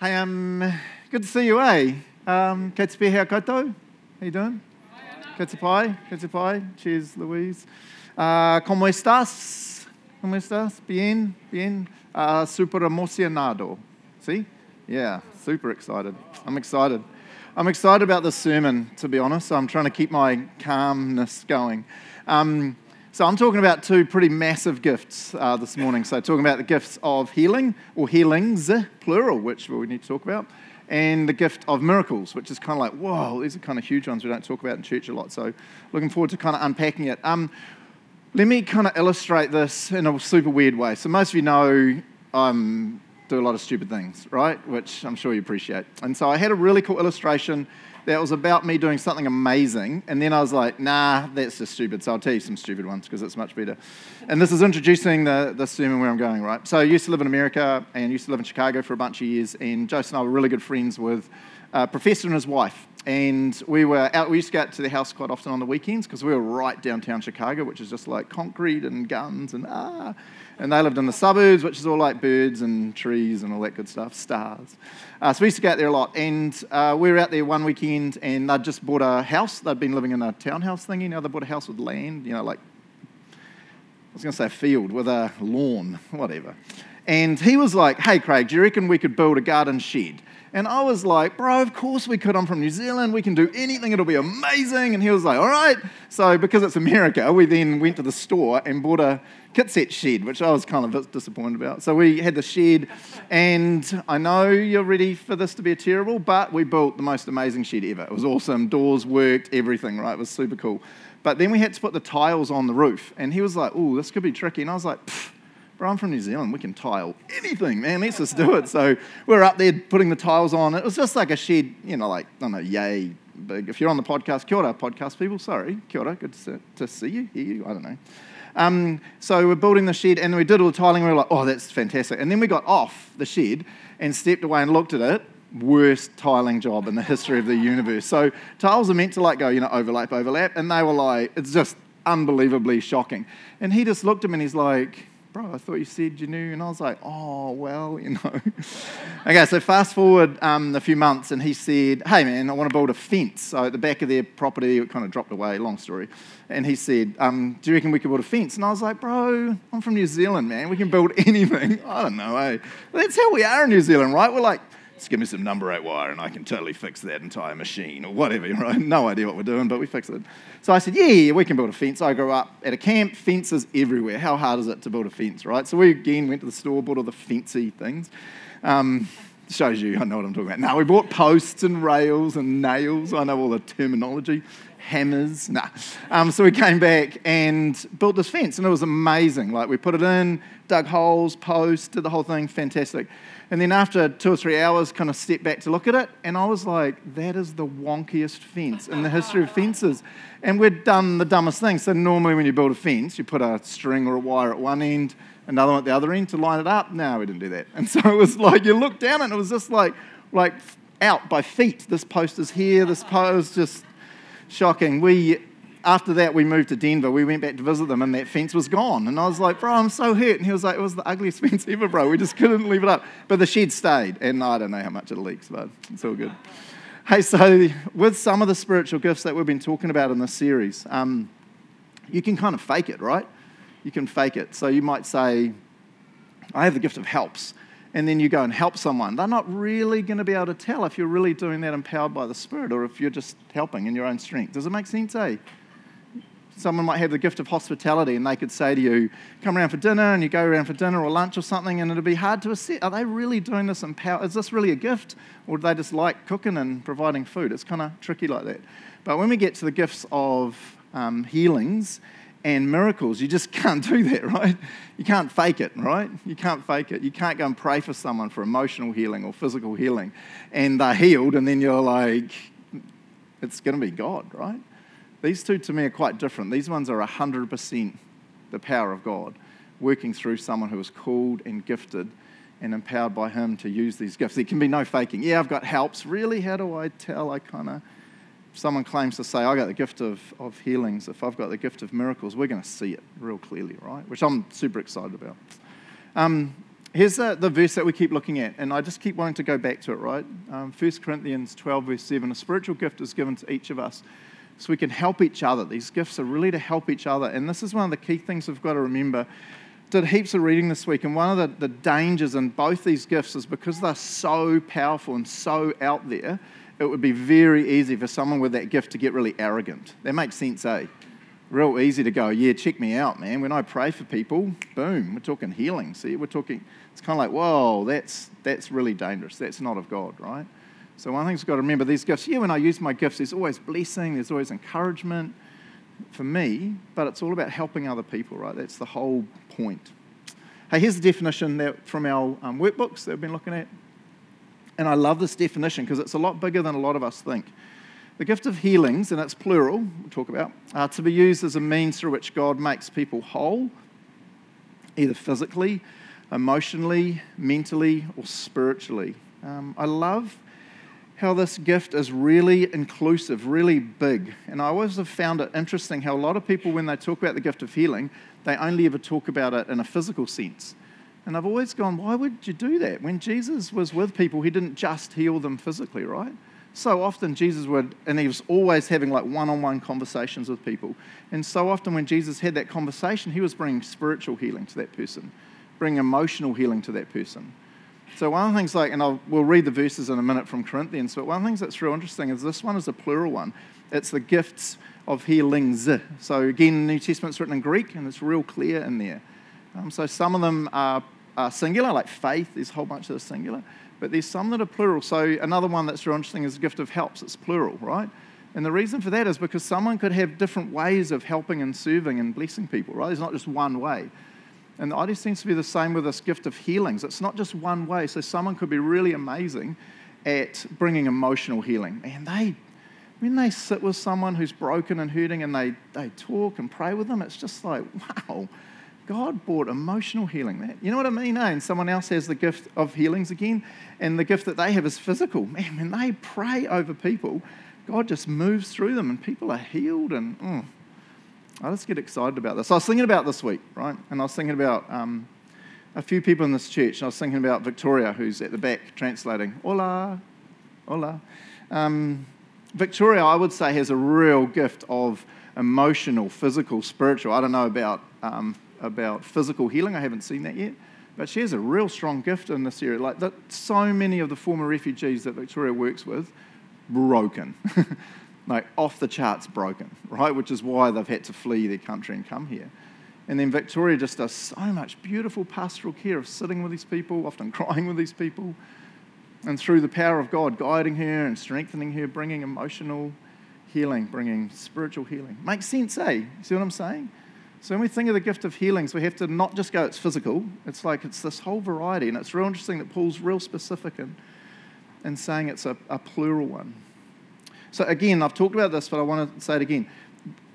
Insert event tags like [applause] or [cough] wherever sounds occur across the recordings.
Hey, um, good to see you, eh? Um, Kate Spear, how you doing? Kate pai, Kate pai. Cheers, Louise. Uh, ¿Cómo estás? ¿Cómo estás? Bien, bien. Uh, super emocionado. See? Yeah, super excited. I'm excited. I'm excited about this sermon, to be honest. I'm trying to keep my calmness going. Um, so, I'm talking about two pretty massive gifts uh, this morning. So, talking about the gifts of healing, or healings, plural, which we need to talk about, and the gift of miracles, which is kind of like, whoa, these are kind of huge ones we don't talk about in church a lot. So, looking forward to kind of unpacking it. Um, let me kind of illustrate this in a super weird way. So, most of you know I'm do a lot of stupid things, right? Which I'm sure you appreciate. And so I had a really cool illustration that was about me doing something amazing. And then I was like, nah, that's just stupid. So I'll tell you some stupid ones because it's much better. And this is introducing the, the sermon where I'm going, right? So I used to live in America and used to live in Chicago for a bunch of years. And Joseph and I were really good friends with a professor and his wife. And we were out, we used to go out to the house quite often on the weekends because we were right downtown Chicago, which is just like concrete and guns and ah. And they lived in the suburbs, which is all like birds and trees and all that good stuff, stars. Uh, so we used to go out there a lot. And uh, we were out there one weekend and they'd just bought a house. They'd been living in a townhouse thingy. Now they bought a house with land, you know, like, I was going to say a field with a lawn, whatever. And he was like, hey, Craig, do you reckon we could build a garden shed? And I was like, bro, of course we could. I'm from New Zealand. We can do anything. It'll be amazing. And he was like, all right. So, because it's America, we then went to the store and bought a kit set shed, which I was kind of disappointed about. So, we had the shed. And I know you're ready for this to be a terrible, but we built the most amazing shed ever. It was awesome. Doors worked, everything, right? It was super cool. But then we had to put the tiles on the roof. And he was like, oh, this could be tricky. And I was like, Pfft Bro, I'm from New Zealand. We can tile anything, man. Let's just do it. So we're up there putting the tiles on. It was just like a shed, you know, like, I don't know, yay big. If you're on the podcast, kia ora, podcast people. Sorry, kia ora. Good to, to see you, hear you. I don't know. Um, so we're building the shed and we did all the tiling. We were like, oh, that's fantastic. And then we got off the shed and stepped away and looked at it. Worst tiling job in the history of the universe. So tiles are meant to like go, you know, overlap, overlap. And they were like, it's just unbelievably shocking. And he just looked at me and he's like, bro, I thought you said you knew. And I was like, oh, well, you know. [laughs] okay, so fast forward um, a few months, and he said, hey, man, I want to build a fence. So at the back of their property, it kind of dropped away, long story. And he said, um, do you reckon we could build a fence? And I was like, bro, I'm from New Zealand, man. We can build [laughs] anything. I don't know, eh? That's how we are in New Zealand, right? We're like, just give me some number eight wire and I can totally fix that entire machine or whatever, right? [laughs] No idea what we're doing, but we fix it. So I said, yeah, yeah, we can build a fence. I grew up at a camp, fences everywhere. How hard is it to build a fence, right? So we again went to the store, bought all the fancy things. Um, shows you I know what I'm talking about. Now we bought posts and rails and nails. I know all the terminology. Hammers. Nah. Um, so we came back and built this fence, and it was amazing. Like we put it in, dug holes, posts, did the whole thing, fantastic. And then after two or three hours, kind of stepped back to look at it, and I was like, that is the wonkiest fence in the history of fences. And we'd done the dumbest thing. So normally when you build a fence, you put a string or a wire at one end, another one at the other end to line it up. No, we didn't do that. And [laughs] so it was like you looked down and it was just like like out by feet. This post is here, this post is just shocking. We after that, we moved to Denver. We went back to visit them, and that fence was gone. And I was like, bro, I'm so hurt. And he was like, it was the ugliest [laughs] fence ever, bro. We just couldn't leave it up. But the shed stayed, and I don't know how much it leaks, but it's all good. Hey, so with some of the spiritual gifts that we've been talking about in this series, um, you can kind of fake it, right? You can fake it. So you might say, I have the gift of helps. And then you go and help someone. They're not really going to be able to tell if you're really doing that empowered by the Spirit or if you're just helping in your own strength. Does it make sense, eh? Someone might have the gift of hospitality and they could say to you, come around for dinner, and you go around for dinner or lunch or something, and it'd be hard to assess. Are they really doing this in power? Is this really a gift? Or do they just like cooking and providing food? It's kind of tricky like that. But when we get to the gifts of um, healings and miracles, you just [laughs] can't do that, right? You can't fake it, right? You can't fake it. You can't go and pray for someone for emotional healing or physical healing, and they're healed, and then you're like, it's going to be God, right? These two to me are quite different. These ones are 100% the power of God working through someone who is called and gifted and empowered by Him to use these gifts. There can be no faking. Yeah, I've got helps. Really? How do I tell? I kind of. Someone claims to say, I got the gift of, of healings. If I've got the gift of miracles, we're going to see it real clearly, right? Which I'm super excited about. Um, here's the, the, verse that we keep looking at, and I just keep wanting to go back to it, right? Um, 1 Corinthians 12, verse 7 a spiritual gift is given to each of us so we can help each other. These gifts are really to help each other. And this is one of the key things we've got to remember. Did heaps of reading this week, and one of the, the dangers in both these gifts is because they're so powerful and so out there, it would be very easy for someone with that gift to get really arrogant. That makes sense, eh? Real easy to go, yeah, check me out, man. When I pray for people, boom, we're talking healing. See, we're talking, it's kind of like, whoa, that's, that's really dangerous. That's not of God, right? So one thing's got to remember these gifts. Yeah, when I use my gifts, there's always blessing, there's always encouragement for me, but it's all about helping other people, right? That's the whole point. Hey, here's the definition that from our um, workbooks that we've been looking at. And I love this definition because it's a lot bigger than a lot of us think. The gift of healings, and it's plural, we'll talk about, are to be used as a means through which God makes people whole, either physically, emotionally, mentally, or spiritually. Um, I love how this gift is really inclusive, really big. And I always have found it interesting how a lot of people, when they talk about the gift of healing, they only ever talk about it in a physical sense. And I've always gone, why would you do that? When Jesus was with people, he didn't just heal them physically, right? So often Jesus would, and he was always having like one on one conversations with people. And so often when Jesus had that conversation, he was bringing spiritual healing to that person, bringing emotional healing to that person. So one of the things like, and I'll, we'll read the verses in a minute from Corinthians, but one of the things that's real interesting is this one is a plural one. It's the gifts of healings. So again, the New Testament's written in Greek, and it's real clear in there. Um, so some of them are, are, singular, like faith. There's a whole bunch that are singular, but there's some that are plural. So another one that's real interesting is the gift of helps. It's plural, right? And the reason for that is because someone could have different ways of helping and serving and blessing people, right? There's not just one way. And the idea seems to be the same with this gift of healings. It's not just one way. So someone could be really amazing at bringing emotional healing. And they, when they sit with someone who's broken and hurting and they, they talk and pray with them, it's just like, wow, God brought emotional healing. That you know what I mean? Eh? And someone else has the gift of healings again, and the gift that they have is physical. Man, when they pray over people, God just moves through them and people are healed and mm, I just get excited about this. I was thinking about this week, right? And I was thinking about um, a few people in this church. And I was thinking about Victoria, who's at the back translating. Hola, hola. Um, Victoria, I would say, has a real gift of emotional, physical, spiritual. I don't know about, um, about physical healing. I haven't seen that yet. But she has a real strong gift in this area. Like that, so many of the former refugees that Victoria works with, broken. [laughs] like off the charts broken, right? Which is why they've had to flee their country and come here. And then Victoria just does so much beautiful pastoral care of sitting with these people, often [laughs] crying with these people, and through the power of God, guiding her and strengthening her, bringing emotional healing, bringing spiritual healing. Makes sense, eh? See what I'm saying? So when we think of the gift of healings, we have to not just go, it's physical. It's like it's this whole variety. And it's real interesting that Paul's real specific in, in saying it's a, a plural one. So, again, I've talked about this, but I want to say it again.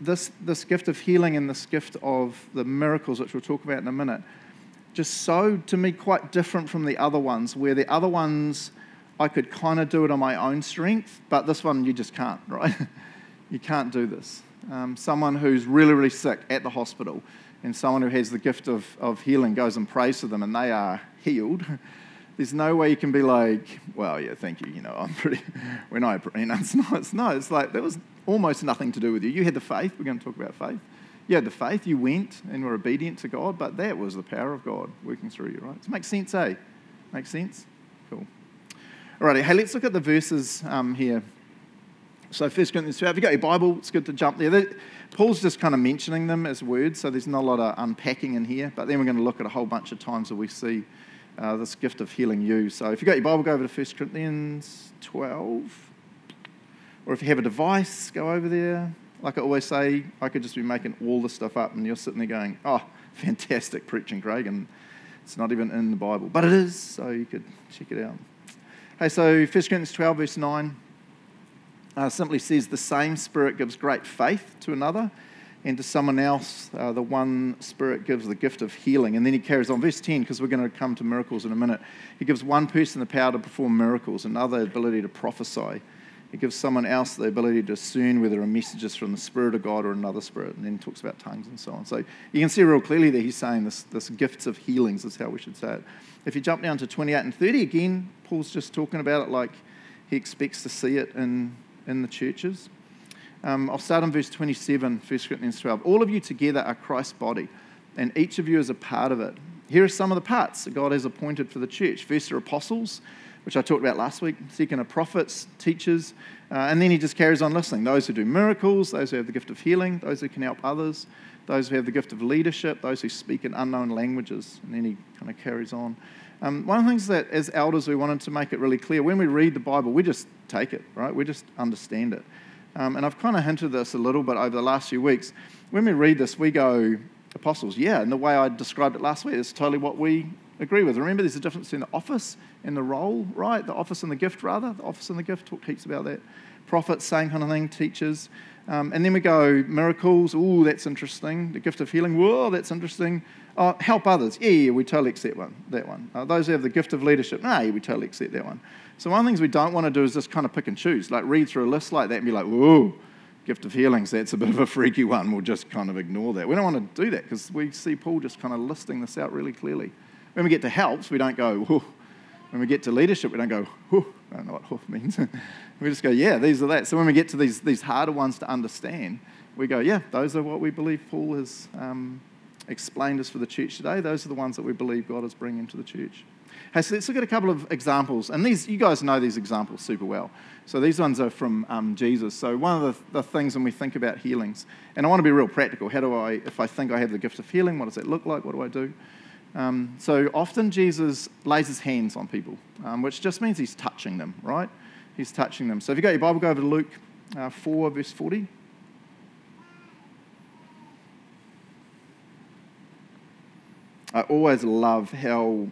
This, this gift of healing and this gift of the miracles, which we'll talk about in a minute, just so, to me, quite different from the other ones, where the other ones I could kind of do it on my own strength, but this one you just can't, [laughs] right? you can't do this. Um, someone who's really, really sick at the hospital and someone who has the gift of, of healing goes and prays for them and they are healed. [laughs] There's no way you can be like, well, yeah, thank you. You know, I'm pretty. [laughs] When I, you know, it's not. It's no. It's like there was almost nothing to do with you. You had the faith. We're going to talk about faith. You had the faith. You went and were obedient to God, but that was the power of God working through you, right? It make sense, eh? Makes sense. Cool. Alrighty. Hey, let's look at the verses um, here. So, 1 Corinthians 12, if you've got your Bible, it's good to jump there. Paul's just kind of mentioning them as words, so there's not a lot of unpacking in here. But then we're going to look at a whole bunch of times that we see uh, this gift of healing you. So if you've got your Bible, go over to 1 Corinthians 12. Or if you have a device, go over there. Like I always say, I could just be making all this stuff up, and you're sitting there going, oh, [laughs] fantastic preaching, Craig. And it's not even in the Bible, but it is, so you could check it out. Hey, so 1 Corinthians 12, verse 9 uh, simply says, The same Spirit gives great faith to another and to someone else, uh, the one Spirit gives the gift of healing. And then he carries on, verse 10, because we're going to come to miracles in a minute. He gives one person the power to perform miracles, another ability to prophesy. He gives someone else the ability to discern whether a message is from the Spirit of God or another spirit, and then he talks about tongues and so on. So you can see real clearly that he's saying this, this gifts of healings is how we should say it. If you jump down to 28 and 30 again, Paul's just talking about it like he expects to see it in, in the churches. Um, I'll start in verse 27, 1 Corinthians 12. All of you together are Christ's body, and each of you is a part of it. Here are some of the parts that God has appointed for the church. First are apostles, which I talked about last week. Second are prophets, teachers. Uh, and then he just carries on listening. Those who do miracles, those who have the gift of healing, those who can help others, those who have the gift of leadership, those who speak in unknown languages. And then he kind of carries on. Um, one of the things that, as elders, we wanted to make it really clear when we read the Bible, we just take it, right? We just understand it. Um, and I've kind of hinted this a little bit over the last few weeks. When we read this, we go, apostles, yeah, and the way I described it last week is totally what we agree with. Remember, there's a difference between the office and the role, right? The office and the gift, rather. The office and the gift, talk heaps about that. Prophets, same kind of thing, teachers. Um, and then we go, miracles, ooh, that's interesting. The gift of healing, whoa, that's interesting. Oh, help others, yeah, yeah, we totally accept one, that one. Uh, those who have the gift of leadership, nah, yeah, we totally accept that one. So one of the things we don't want to do is just kind of pick and choose, like read through a list like that and be like, whoa, gift of healings, that's a bit of a freaky one. We'll just kind of ignore that. We don't want to do that because we see Paul just kind of listing this out really clearly. When we get to helps, we don't go, whoa. When we get to leadership, we don't go, whoa. I don't know what [laughs] hoof means. [laughs] we just go, yeah, these are that. So when we get to these, these harder ones to understand, we go, yeah, those are what we believe Paul is um, explained us for the church today. Those are the ones that we believe God is bringing to the church. Hey, so let's look at a couple of examples. And these, you guys know these examples super well. So these ones are from um, Jesus. So one of the, the, things when we think about healings, and I want to be real practical. How do I, if I think I have the gift of healing, what does that look like? What do I do? Um, so often Jesus lays his hands on people, um, which just means he's touching them, right? He's touching them. So if you got your Bible, go over to Luke uh, 4, verse 40. I always love how,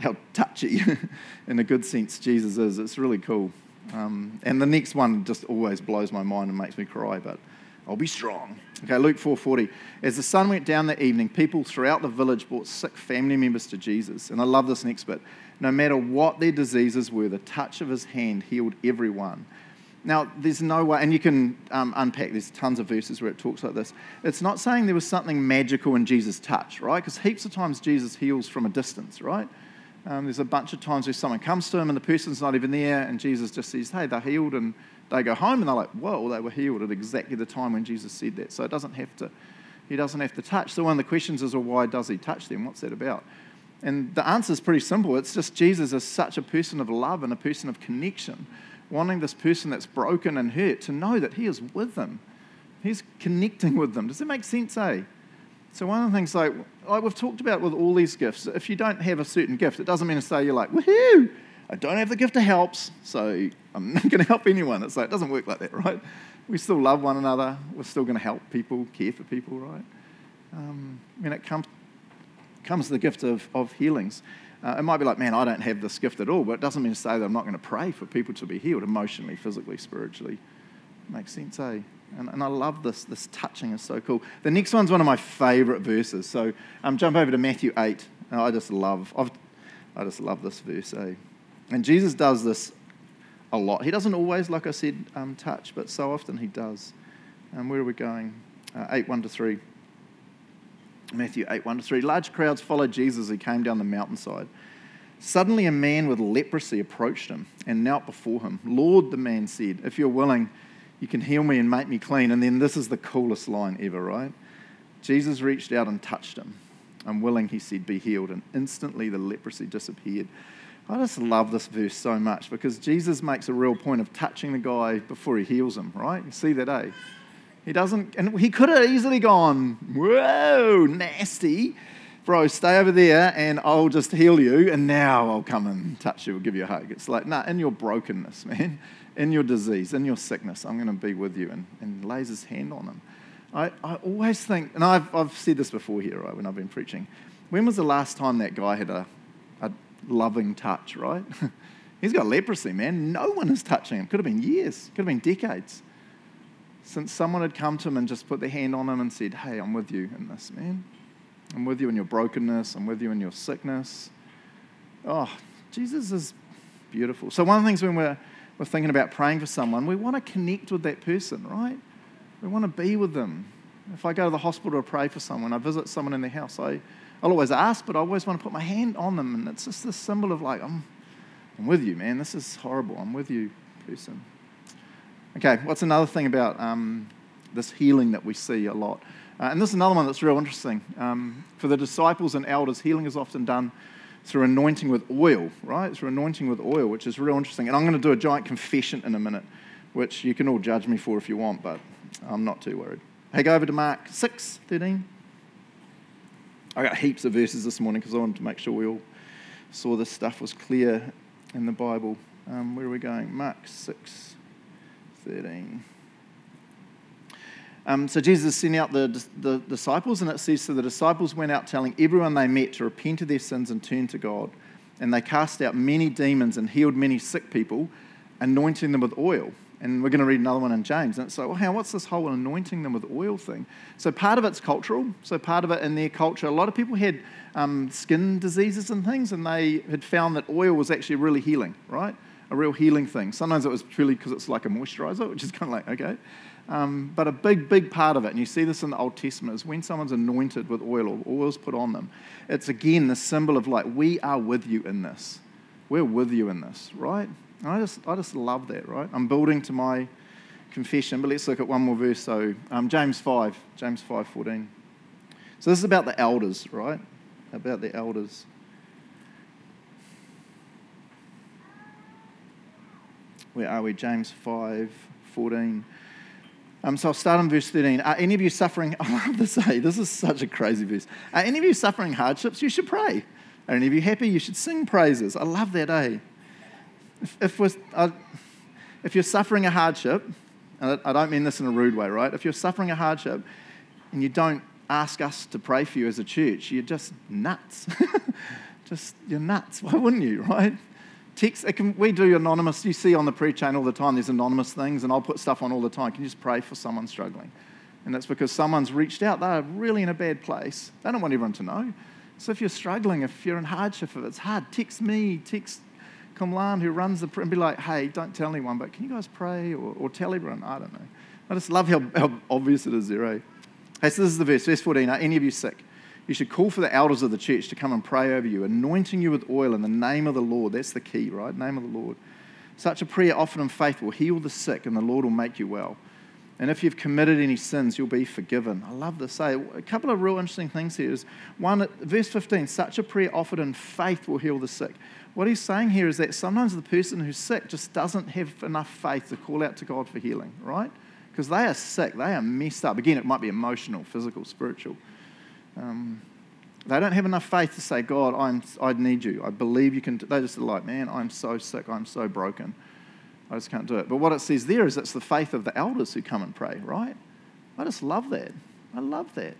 how touchy, [laughs] in a good sense, Jesus is. It's really cool. Um, and the next one just always blows my mind and makes me cry, but I'll be strong. Okay, Luke 4:40. As the sun went down that evening, people throughout the village brought sick family members to Jesus. And I love this next bit. No matter what their diseases were, the touch of his hand healed everyone. Now, there's no way, and you can um, unpack, there's tons of verses where it talks like this. It's not saying there was something magical in Jesus' touch, right? Because heaps of times Jesus heals from a distance, right? Um, there's a bunch of times where someone comes to him and the person's not even there, and Jesus just says, Hey, they're healed, and they go home and they're like, whoa, they were healed at exactly the time when Jesus said that. So it doesn't have to, he doesn't have to touch. So one of the questions is, well, why does he touch them? What's that about? And the answer is pretty simple. It's just Jesus is such a person of love and a person of connection, wanting this person that's broken and hurt to know that he is with them. He's connecting with them. Does that make sense, eh? So one of the things, like, like we've talked about with all these gifts, if you don't have a certain gift, it doesn't mean to say you're like, woohoo, I don't have the gift of helps, so I'm not [laughs] going to help anyone. It's like, it doesn't work like that, right? We still love one another. We're still going to help people, care for people, right? Um, when it comes, comes to the gift of, of healings, uh, it might be like, man, I don't have this gift at all, but it doesn't mean to say that I'm not going to pray for people to be healed emotionally, physically, spiritually. Makes sense, eh? And, and I love this. This touching is so cool. The next one's one of my favorite verses. So um, jump over to Matthew 8. I just love, I've, I just love this verse, eh? And Jesus does this a lot. He doesn't always, like I said, um, touch, but so often he does. Um, where are we going? Uh, 8 1 to 3. Matthew 8 1 to 3. Large crowds followed Jesus as he came down the mountainside. Suddenly, a man with leprosy approached him and knelt before him. Lord, the man said, if you're willing, you can heal me and make me clean. And then this is the coolest line ever, right? Jesus reached out and touched him. I'm willing, he said, be healed. And instantly the leprosy disappeared. I just love this verse so much because Jesus makes a real point of touching the guy before he heals him, right? You see that, eh? He doesn't, and he could have easily gone, whoa, nasty. Bro, stay over there and I'll just heal you and now I'll come and touch you, I'll give you a hug. It's like, nah, in your brokenness, [laughs] man, in your disease, in your sickness, I'm going to be with you and, and lays his hand on him. I, I always think, and I've, I've said this before here, right, when I've been preaching. When was the last time that guy had a loving touch, right? [laughs] He's got leprosy, man. No one is touching him. Could have been years, could have been decades since someone had come to him and just put their hand on him and said, Hey, I'm with you in this, man. I'm with you in your brokenness. I'm with you in your sickness. Oh, Jesus is beautiful. So, one of the things when we're, we're thinking about praying for someone, we want to connect with that person, right? We want to be with them. If I go to the hospital to pray for someone, I visit someone in their house, I, I'll always ask, but I always want to put my hand on them. And it's just this symbol of like, I'm, I'm with you, man. This is horrible. I'm with you, person. Okay, what's another thing about um, this healing that we see a lot? Uh, and this is another one that's real interesting. Um, for the disciples and elders, healing is often done through anointing with oil, right? Through anointing with oil, which is real interesting. And I'm going to do a giant confession in a minute, which you can all judge me for if you want, but I'm not too worried. Hey, go over to Mark 6, 13. I got heaps of verses this morning because I wanted to make sure we all saw this stuff was clear in the Bible. Um, where are we going? Mark 6, 13. Um, so Jesus sending out the, the disciples, and it says, So the disciples went out telling everyone they met to repent of their sins and turn to God. And they cast out many demons and healed many sick people, anointing them with oil. And we're going to read another one in James. And it's like, well, how, what's this whole anointing them with oil thing? So part of it's cultural. So part of it in their culture, a lot of people had um, skin diseases and things, and they had found that oil was actually really healing, right? A real healing thing. Sometimes it was purely because it's like a moisturizer, which is kind of like, okay. Um, but a big, big part of it, and you see this in the Old Testament, is when someone's anointed with oil or oil's put on them, it's again the symbol of like, we are with you in this. We're with you in this, right? And I just, I just love that, right? I'm building to my confession, but let's look at one more verse. So, um, James 5, James 5 14. So, this is about the elders, right? About the elders. Where are we? James 5 14. Um, so I'll start on verse 13. Are any of you suffering? [laughs] I love to say, this is such a crazy verse. Are any of you suffering hardships? You should pray. Are any of you happy? You should sing praises. I love that, eh? If, if, uh, if you're suffering a hardship, and I don't mean this in a rude way, right? If you're suffering a hardship and you don't ask us to pray for you as a church, you're just nuts. [laughs] just, you're nuts. Why wouldn't you, right? Text, can, we do anonymous, you see on the pre chain all the time, there's anonymous things, and I'll put stuff on all the time. Can you just pray for someone struggling? And that's because someone's reached out, they're really in a bad place. They don't want everyone to know. So if you're struggling, if you're in hardship, if it's hard, text me, text Kumlan who runs the, and be like, hey, don't tell anyone, but can you guys pray or, or tell everyone? I don't know. I just love how, how obvious it is there, eh? Hey, so this is the verse, verse 14. Are any of you sick? You should call for the elders of the church to come and pray over you, anointing you with oil in the name of the Lord. That's the key, right? Name of the Lord. Such a prayer offered in faith will heal the sick, and the Lord will make you well. And if you've committed any sins, you'll be forgiven. I love to say a couple of real interesting things here is one, verse 15, such a prayer offered in faith will heal the sick. What he's saying here is that sometimes the person who's sick just doesn't have enough faith to call out to God for healing, right? Because they are sick, they are messed up. Again, it might be emotional, physical, spiritual. Um, they don't have enough faith to say, God, I'm, I need you. I believe you can. They just are like, man, I'm so sick. I'm so broken. I just can't do it. But what it says there is it's the faith of the elders who come and pray, right? I just love that. I love that.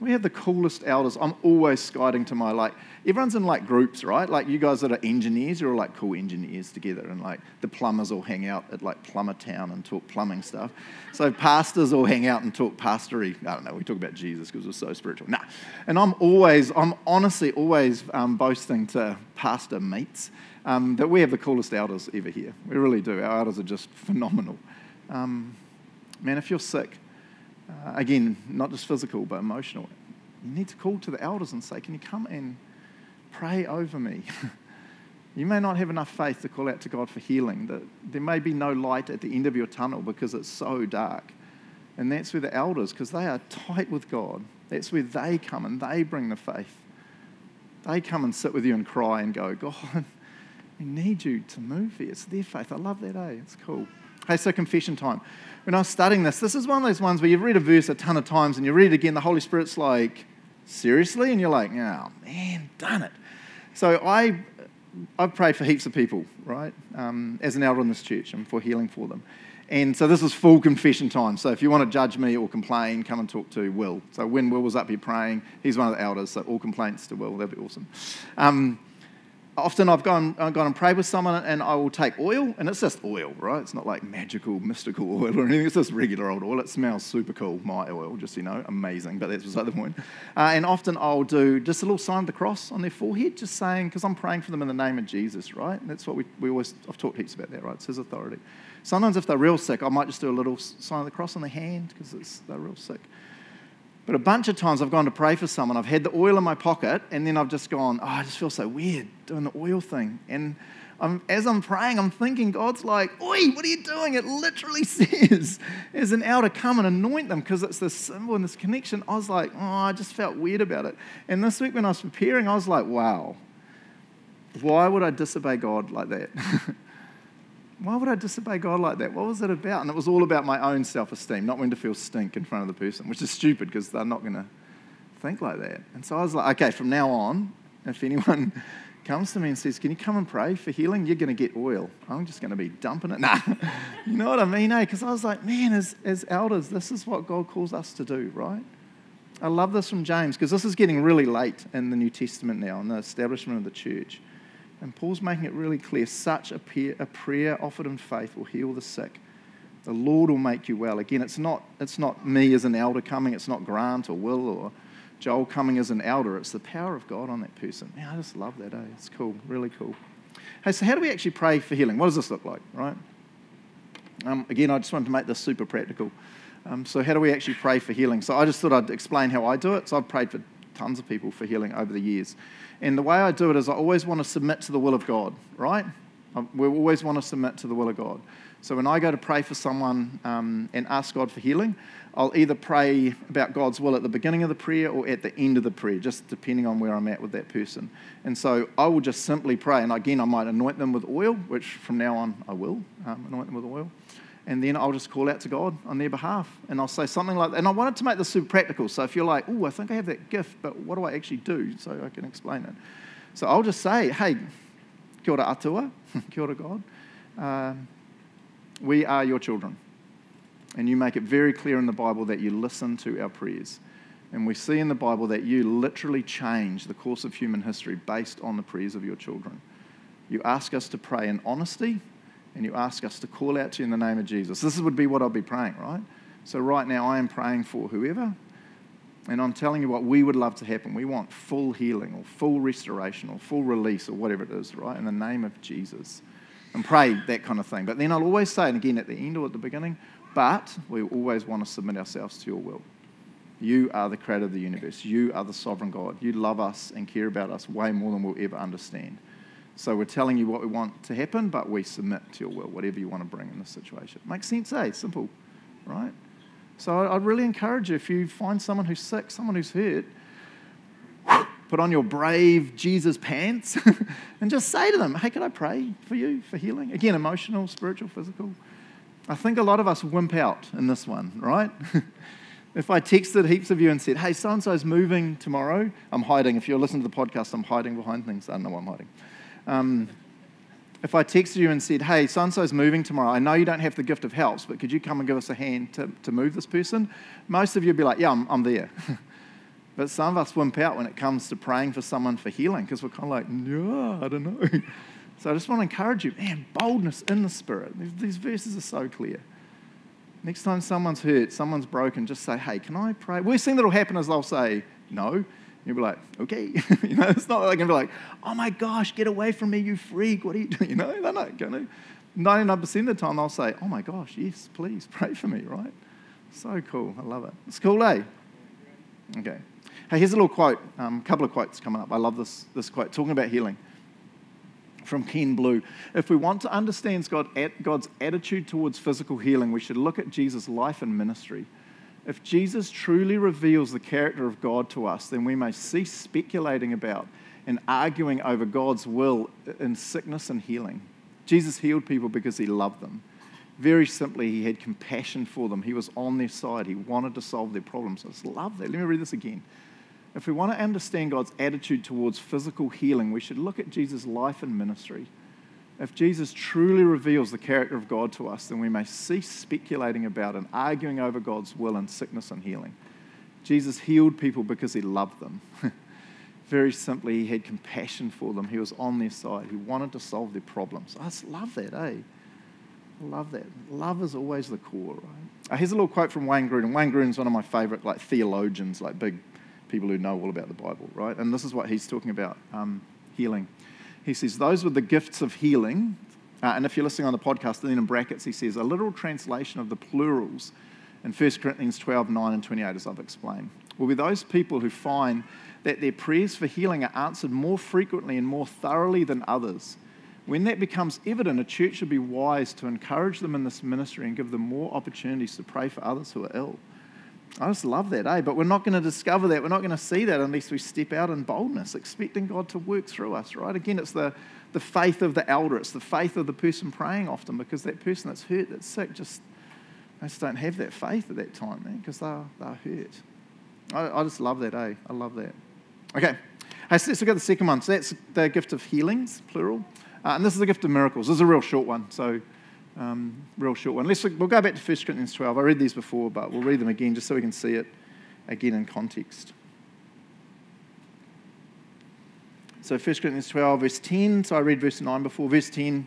We have the coolest elders. I'm always skiding to my like. Everyone's in like groups, right? Like you guys that are engineers, you're all like cool engineers together, and like the plumbers all hang out at like Plumber Town and talk plumbing stuff. So pastors all hang out and talk pastory. I don't know. We talk about Jesus because we're so spiritual. Nah, and I'm always, I'm honestly always um, boasting to pastor mates um, that we have the coolest elders ever here. We really do. Our elders are just phenomenal. Um, man, if you're sick uh, again, not just physical, but emotional. You need to call to the elders and say, Can you come and pray over me? [laughs] you may not have enough faith to call out to God for healing. That there may be no light at the end of your tunnel because it's so dark. And that's where the elders, because they are tight with God, that's where they come and they bring the faith. They come and sit with you and cry and go, God, [laughs] we need you to move here. It's their faith. I love that, eh? It's cool. Hey, so confession time when I was studying this, this is one of those ones where you've read a verse a ton of times and you read it again, the Holy Spirit's like, seriously? And you're like, oh, man, done it. So I, I've prayed for heaps of people, right, um, as an elder in this church and for healing for them. And so this is full confession time. So if you want to judge me or complain, come and talk to Will. So when Will was up here praying, he's one of the elders, so all complaints to Will, that'd be awesome. Um, often I've gone, I've gone and prayed with someone and I will take oil, and it's just oil, right? It's not like magical, mystical [laughs] oil or anything. It's just regular old oil. It smells super cool, my oil, just you know, amazing. But that's beside the point. Uh, and often I'll do just a little sign of the cross on their forehead, just saying, because I'm praying for them in the name of Jesus, right? And that's what we, we always, I've talked heaps about that, right? It's His authority. Sometimes if they're real sick, I might just do a little sign of the cross on their hand because they're real sick. But a bunch of times I've gone to pray for someone, I've had the oil in my pocket, and then I've just gone, oh, I just feel so weird doing the oil thing. And I'm, as I'm praying, I'm thinking, God's like, Oi, what are you doing? It literally [laughs] says, as an hour to come and anoint them because it's this symbol and this connection. I was like, oh, I just felt weird about it. And this week when I was preparing, I was like, wow, why would I disobey God like that? [laughs] why would I disobey God like that? What was it about? And it was all about my own self esteem, not wanting to feel stink in front of the person, which is stupid because they're not going to think like that. And so I was like, okay, from now on, if anyone [laughs] comes to me and says, Can you come and pray for healing? You're going to get oil. I'm just going to be dumping it. [laughs] Nah. you know what I mean, eh? Because I was like, man, as, as elders, this is what God calls us to do, right? I love this from James because this is getting really late in the New Testament now, in the establishment of the church. And Paul's making it really clear such a, prayer, a prayer offered in faith will heal the sick. The Lord will make you well. Again, it's not, it's not me as an elder coming, it's not Grant or Will or Joel coming as an elder. It's the power of God on that person. Man, I just love that, eh? It's cool, really cool. Hey, so how do we actually pray for healing? What does this look like, right? Um, again, I just wanted to make this super practical. Um, so, how do we actually pray for healing? So, I just thought I'd explain how I do it. So, I've prayed for tons of people for healing over the years. And the way I do it is I always want to submit to the will of God, right? We always want to submit to the will of God. So when I go to pray for someone um, and ask God for healing, I'll either pray about God's will at the beginning of the prayer or at the end of the prayer, just depending on where I'm at with that person. And so I will just simply pray. And again, I might anoint them with oil, which from now on I will um, anoint them with oil and then I'll just call out to God on their behalf. And I'll say something like, that. and I wanted to make this super practical. So if you're like, oh, I think I have that gift, but what do I actually do? So I can explain it. So I'll just say, hey, kia ora atua, [laughs] kia ora God. Uh, we are your children. And you make it very clear in the Bible that you listen to our prayers. And we see in the Bible that you literally change the course of human history based on the prayers of your children. You ask us to pray in honesty and you ask us to call out to you in the name of Jesus. This would be what I'll be praying, right? So, right now, I am praying for whoever, and I'm telling you what we would love to happen. We want full healing or full restoration or full release or whatever it is, right? In the name of Jesus. And pray that kind of thing. But then I'll always say, and again at the end or at the beginning, but we always want to submit ourselves to your will. You are the creator of the universe. You are the sovereign God. You love us and care about us way more than we'll ever understand. So we're telling you what we want to happen, but we submit to your will, whatever you want to bring in this situation. Makes sense, eh? Simple, right? So I'd really encourage you if you find someone who's sick, someone who's hurt, put on your brave Jesus pants [laughs] and just say to them, hey, can I pray for you for healing? Again, emotional, spiritual, physical. I think a lot of us wimp out in this one, right? [laughs] if I texted heaps of you and said, hey, so and so's moving tomorrow, I'm hiding. If you're listening to the podcast, I'm hiding behind things. I don't know why I'm hiding. Um, if I texted you and said, hey, so so's moving tomorrow, I know you don't have the gift of helps, but could you come and give us a hand to, to move this person? Most of you would be like, yeah, I'm, I'm there. [laughs] but some of us wimp out when it comes to praying for someone for healing because we're kind of like, no, I don't know. [laughs] so I just want to encourage you, man, boldness in the spirit. These, these verses are so clear. Next time someone's hurt, someone's broken, just say, hey, can I pray? Worst thing that'll happen is they'll say, no. You'll be like, okay. [laughs] you know, it's not like going to be like, oh my gosh, get away from me, you freak. What are you doing? [laughs] You know, they're not going to. 99% of the time, they'll say, oh my gosh, yes, please pray for me, right? So cool. I love it. It's cool, eh? Okay. Hey, here's a little quote. A um, couple of quotes coming up. I love this, this quote, talking about healing from Ken Blue. If we want to understand God's attitude towards physical healing, we should look at Jesus' life and ministry. If Jesus truly reveals the character of God to us, then we may cease speculating about and arguing over God's will in sickness and healing. Jesus healed people because he loved them. Very simply, he had compassion for them. He was on their side. He wanted to solve their problems. I just love that. Let me read this again. If we want to understand God's attitude towards physical healing, we should look at Jesus' life and ministry. If Jesus truly reveals the character of God to us, then we may cease speculating about and arguing over God's will in sickness and healing. Jesus healed people because he loved them. [laughs] very simply, he had compassion for them. He was on their side. He wanted to solve their problems. I just love that, eh? Love that. Love is always the core, right? Uh, here's a little quote from Wayne Grudem. Wayne Grudem's one of my favorite, like theologians, like big people who know all about the Bible, right? And this is what he's talking about um, healing. He says, Those were the gifts of healing, uh, and if you're listening on the podcast, then in brackets he says, a literal translation of the plurals in 1 Corinthians 12, 9 and 28, as I've explained, will be those people who find that their prayers for healing are answered more frequently and more thoroughly than others. When that becomes evident, a church should be wise to encourage them in this ministry and give them more opportunities to pray for others who are ill. I just love that, eh? But we're not going to discover that. We're not going to see that unless we step out in boldness, expecting God to work through us, right? Again, it's the, the faith of the elder, it's the faith of the person praying often because that person that's hurt, that's sick, just, they just don't have that faith at that time, man, because they're, they're hurt. I, I just love that, eh? I love that. Okay, hey, let's look at the second one. So that's the gift of healings, plural. Uh, and this is the gift of miracles. This is a real short one, so um, real short one. Let's, we'll go back to 1 Corinthians 12. I read these before, but we'll read them again just so we can see it again in context. So 1 Corinthians 12, verse 10. So I read verse 9 before. Verse 10,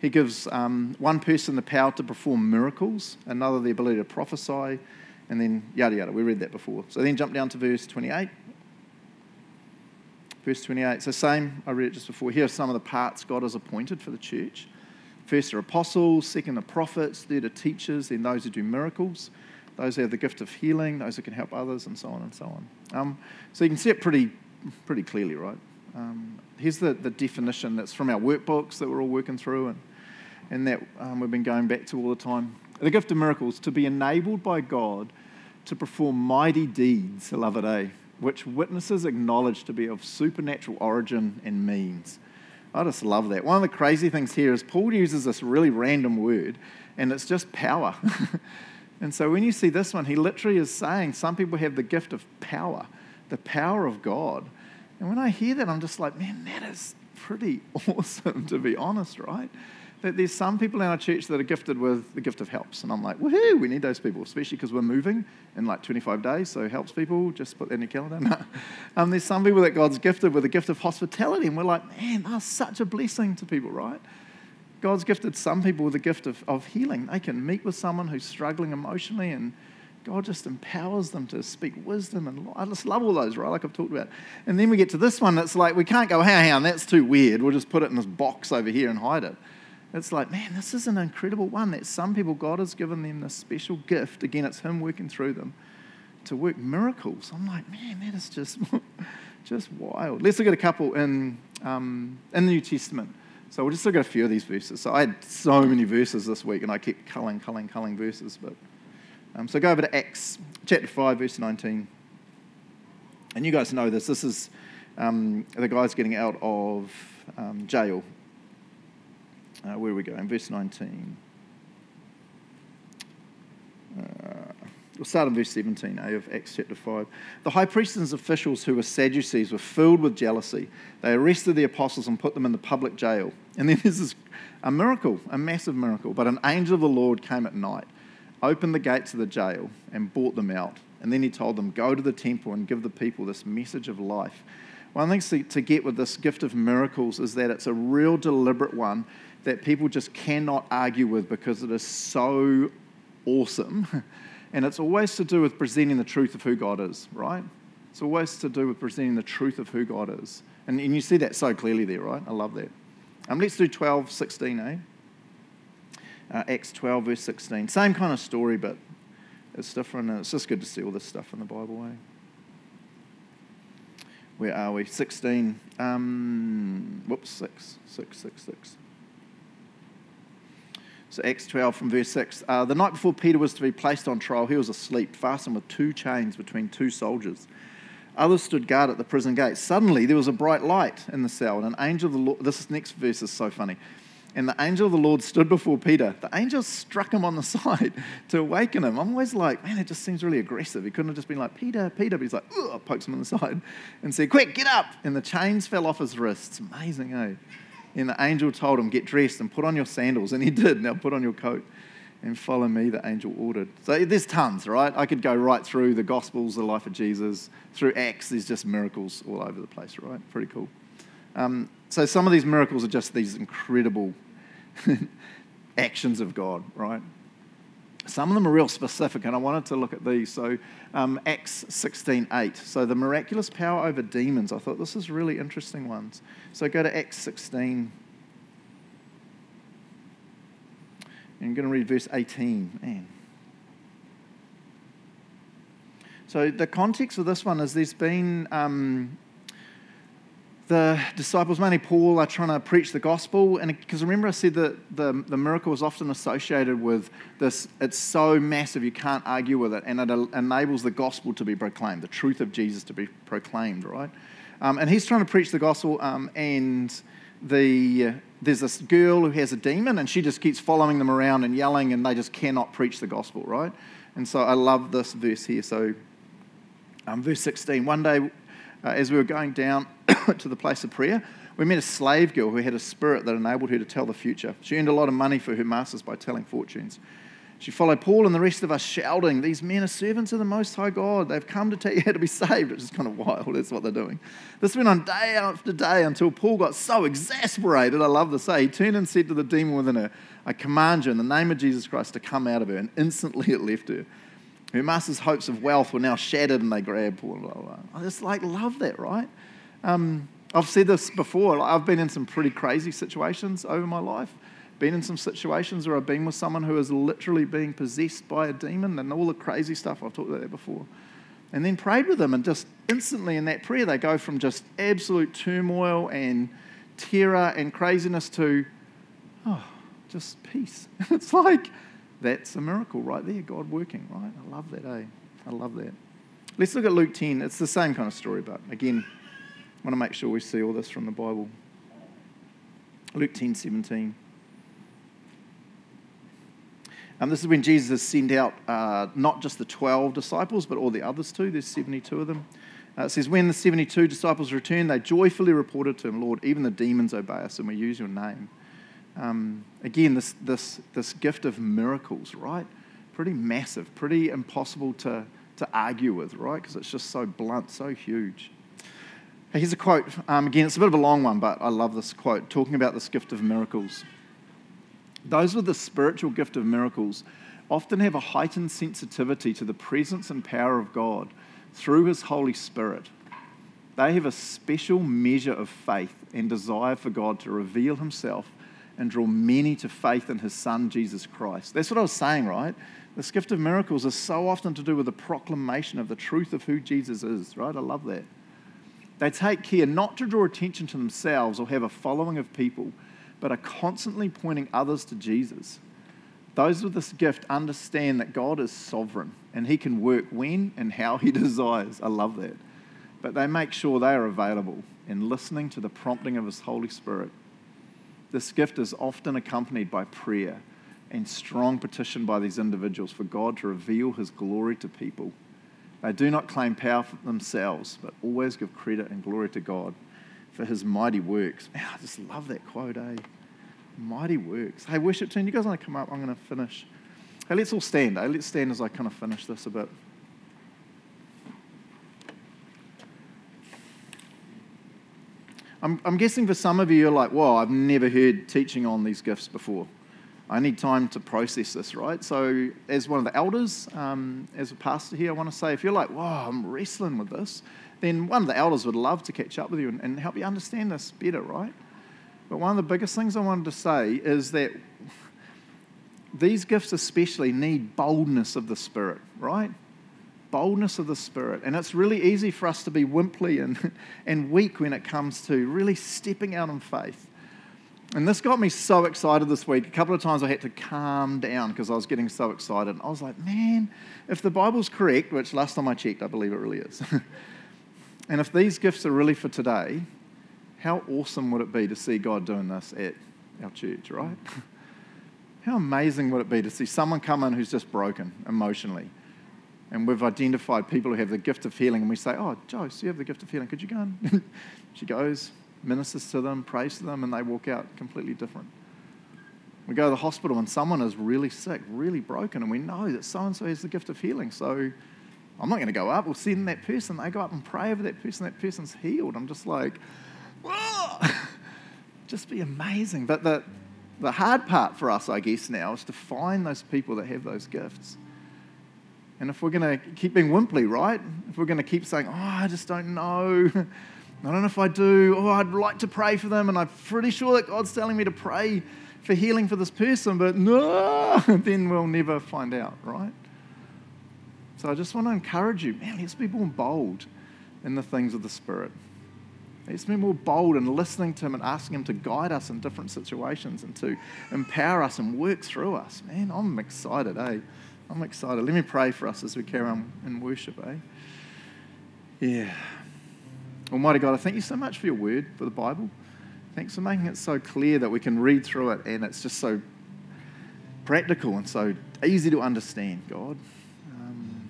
he gives um, one person the power to perform miracles, another the ability to prophesy, and then yada yada. We read that before. So then jump down to verse 28. Verse 28. So, same, I read it just before. Here are some of the parts God has appointed for the church. First are apostles, second are prophets, third are teachers, then those who do miracles, those who have the gift of healing, those who can help others, and so on and so on. Um, so you can see it pretty, pretty clearly, right? Um, here's the, the definition that's from our workbooks that we're all working through and, and that um, we've been going back to all the time. The gift of miracles, to be enabled by God to perform mighty deeds, I love it, eh? which witnesses acknowledge to be of supernatural origin and means. I just love that. One of the crazy things here is Paul uses this really random word, and it's just power. [laughs] and so when you see this one, he literally is saying some people have the gift of power, the power of God. And when I hear that, I'm just like, man, that is pretty [laughs] awesome, to be honest, right? That there's some people in our church that are gifted with the gift of helps. And I'm like, woohoo, we need those people, especially because we're moving in like 25 days. So helps people, just put that in your calendar. [laughs] um, there's some people that God's gifted with the gift of hospitality. And we're like, man, that's such a blessing to people, right? God's gifted some people with the gift of, of healing. They can meet with someone who's struggling emotionally and God just empowers them to speak wisdom. And I just love all those, right? Like I've talked about. And then we get to this one that's like, we can't go, hang on, that's too weird. We'll just put it in this box over here and hide it. It's like, man, this is an incredible one that some people, God has given them this special gift. Again, it's Him working through them to work miracles. I'm like, man, that is just, [laughs] just wild. Let's look at a couple in, um, in the New Testament. So we'll just look at a few of these verses. So I had so many verses this week, and I kept culling, culling, culling verses. But um, so go over to Acts chapter five, verse nineteen. And you guys know this. This is um, the guys getting out of um, jail uh, where are we going? In verse 19. Uh, we'll start in verse 17 eh, of Acts chapter 5. The high priests and officials, who were Sadducees, were filled with jealousy. They arrested the apostles and put them in the public jail. And then there's [laughs] this, a miracle, a massive miracle. But an angel of the Lord came at night, opened the gates of the jail, and brought them out. And then he told them, Go to the temple and give the people this message of life. One thing to get with this gift of miracles is that it's a real deliberate one that people just cannot argue with because it is so awesome. [laughs] And it's always to do with presenting the truth of who God is, right? It's always to do with presenting the truth of who God is. And, and you see that so clearly there, right? I love that. Um, let's do 12, 16, eh? Uh, Acts 12, verse 16. Same kind of story, but it's different. And it's just good to see all this stuff in the Bible, eh? Where are we? 16. Um, whoops, 6, 6, 6, 6. So, Acts 12 from verse 6. Uh, the night before Peter was to be placed on trial, he was asleep, fastened with two chains between two soldiers. Others stood guard at the prison gate. Suddenly, there was a bright light in the cell, and an angel of the Lord. This next verse is so funny. And the angel of the Lord stood before Peter. The angel struck him on the [laughs] side to awaken him. I'm always like, man, it just seems really aggressive. He couldn't have just been like, Peter, Peter. But he's like, ugh, pokes him on the [laughs] side and said, quick, get up. And the chains fell off his wrists. Amazing, eh? And the angel told him, Get dressed and put on your sandals. And he did. Now put on your coat. and follow me, the angel ordered. So there's tons, right? I could go right through the Gospels, the life of Jesus, through Acts. There's just miracles all over the place, right? Pretty cool. Um, so some of these miracles are just these incredible [laughs] actions of God, right? Some of them are real specific, and I wanted to look at these. So, um, Acts 16:8. So, the miraculous power over demons. I thought this is really interesting ones. So, go to Acts 16. And I'm going to read verse 18. Man. So, the context of this one is there's been um, the disciples, mainly Paul, are trying to preach the gospel. And because remember, I said that the, the miracle is often associated with this, it's so massive you can't argue with it, and it enables the gospel to be proclaimed, the truth of Jesus to be proclaimed, right? Um, and he's trying to preach the gospel, um, and the, uh, there's this girl who has a demon, and she just keeps following them around and yelling, and they just cannot preach the gospel, right? And so I love this verse here. So, um, verse 16 one day, uh, as we were going down, [coughs] to the place of prayer, we met a slave girl who had a spirit that enabled her to tell the future. She earned a lot of money for her masters by telling fortunes. She followed Paul and the rest of us shouting, These men are servants of the Most High God. They've come to tell you how to be saved, which is kind of wild. That's what they're doing. This went on day after day until Paul got so exasperated, I love to say, he turned and said to the demon within her, I command you in the name of Jesus Christ to come out of her. And instantly [laughs] it left her. Her master's hopes of wealth were now shattered and they grabbed. Blah, blah. I just like love that, right? Um, I've said this before. I've been in some pretty crazy situations over my life. Been in some situations where I've been with someone who is literally being possessed by a demon and all the crazy stuff. I've talked about that before. And then prayed with them, and just instantly in that prayer, they go from just absolute turmoil and terror and craziness to, oh, just peace. [laughs] it's like, that's a miracle right there, God working, right? I love that, eh? I love that. Let's look at Luke 10. It's the same kind of story, but again, I want to make sure we see all this from the Bible. Luke 10 17. Um, this is when Jesus has sent out uh, not just the 12 disciples, but all the others too. There's 72 of them. Uh, it says, When the 72 disciples returned, they joyfully reported to him, Lord, even the demons obey us and we use your name. Um, again, this, this, this gift of miracles, right? Pretty massive, pretty impossible to, to argue with, right? Because it's just so blunt, so huge. Here's a quote. Um, again, it's a bit of a long one, but I love this quote, talking about this gift of miracles. Those with the spiritual gift of miracles often have a heightened sensitivity to the presence and power of God through His Holy Spirit. They have a special measure of faith and desire for God to reveal Himself and draw many to faith in His Son, Jesus Christ. That's what I was saying, right? This gift of miracles is so often to do with the proclamation of the truth of who Jesus is, right? I love that. They take care not to draw attention to themselves or have a following of people, but are constantly pointing others to Jesus. Those with this gift understand that God is sovereign and He can work when and how He [laughs] desires. I love that. But they make sure they are available in listening to the prompting of His Holy Spirit. This gift is often accompanied by prayer and strong petition by these individuals for God to reveal His glory to people. They do not claim power for themselves, but always give credit and glory to God for his mighty works. Man, I just love that quote, eh? Mighty works. Hey, worship team, you guys want to come up? I'm going to finish. Hey, let's all stand, eh? Let's stand as I kind of finish this a bit. I'm, I'm guessing for some of you, you're like, whoa, I've never heard teaching on these gifts before. I need time to process this, right? So, as one of the elders, um, as a pastor here, I want to say if you're like, wow, I'm wrestling with this, then one of the elders would love to catch up with you and, and help you understand this better, right? But one of the biggest things I wanted to say is that these gifts, especially, need boldness of the Spirit, right? Boldness of the Spirit. And it's really easy for us to be wimply and, [laughs] and weak when it comes to really stepping out in faith. And this got me so excited this week. A couple of times I had to calm down because I was getting so excited. I was like, man, if the Bible's correct, which last time I checked, I believe it really is, [laughs] and if these gifts are really for today, how awesome would it be to see God doing this at our church, right? [laughs] How amazing would it be to see someone come in who's just broken emotionally? And we've identified people who have the gift of healing, and we say, Oh, Joe, so you have the gift of healing. Could you go and [laughs] she goes, ministers to them, prays to them, and they walk out completely different. We go to the hospital and someone is really sick, really broken, and we know that so and so has the gift of healing. So I'm not going to go up. We'll send that person. They go up and pray over that person. That person's healed. I'm just like, [laughs] just be amazing. But the, the hard part for us, I guess, now is to find those people that have those gifts. And if we're going to keep being wimply, right? If we're going to keep saying, oh, I just don't know. [laughs] I don't know if I do. Oh, I'd like to pray for them, and I'm pretty sure that God's telling me to pray for healing for this person, but no, [laughs] then we'll never find out, right? So I just want to encourage you, man, let's be more bold in the things of the Spirit. Let's be more bold in listening to Him and asking Him to guide us in different situations and to empower us and work through us. Man, I'm excited, eh? I'm excited. Let me pray for us as we carry on in worship, eh? Yeah. Almighty God, I thank you so much for your word, for the Bible. Thanks for making it so clear that we can read through it and it's just so practical and so easy to understand, God. Um,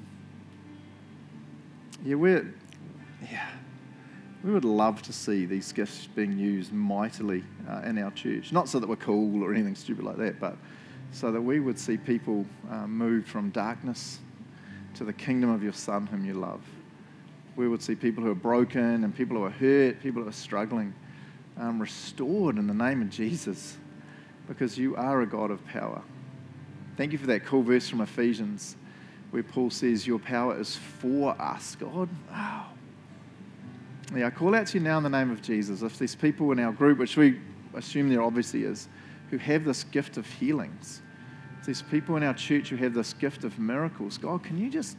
yeah, we're, yeah, we would love to see these gifts being used mightily uh, in our church. Not so that we're cool or anything stupid like that, but so that we would see people uh, moved from darkness to the kingdom of your Son, whom you love. We would see people who are broken and people who are hurt, people who are struggling um, restored in the name of Jesus because you are a God of power. Thank you for that cool verse from Ephesians where Paul says, Your power is for us, God. Wow. Yeah, I call out to you now in the name of Jesus. If there's people in our group, which we assume there obviously is, who have this gift of healings, there's people in our church who have this gift of miracles, God, can you just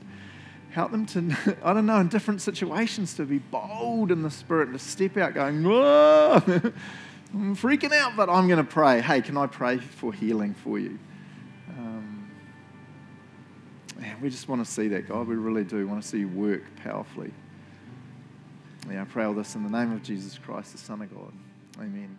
help them to, [laughs] I don't know, in different situations to be bold in the spirit, and to step out going, whoa, [laughs] I'm freaking out, but I'm going to pray. Hey, can I pray for healing for you? Um, we just want to see that, God. We really do want to see you work powerfully. Yeah, I pray all this in the name of Jesus Christ, the Son of God. Amen.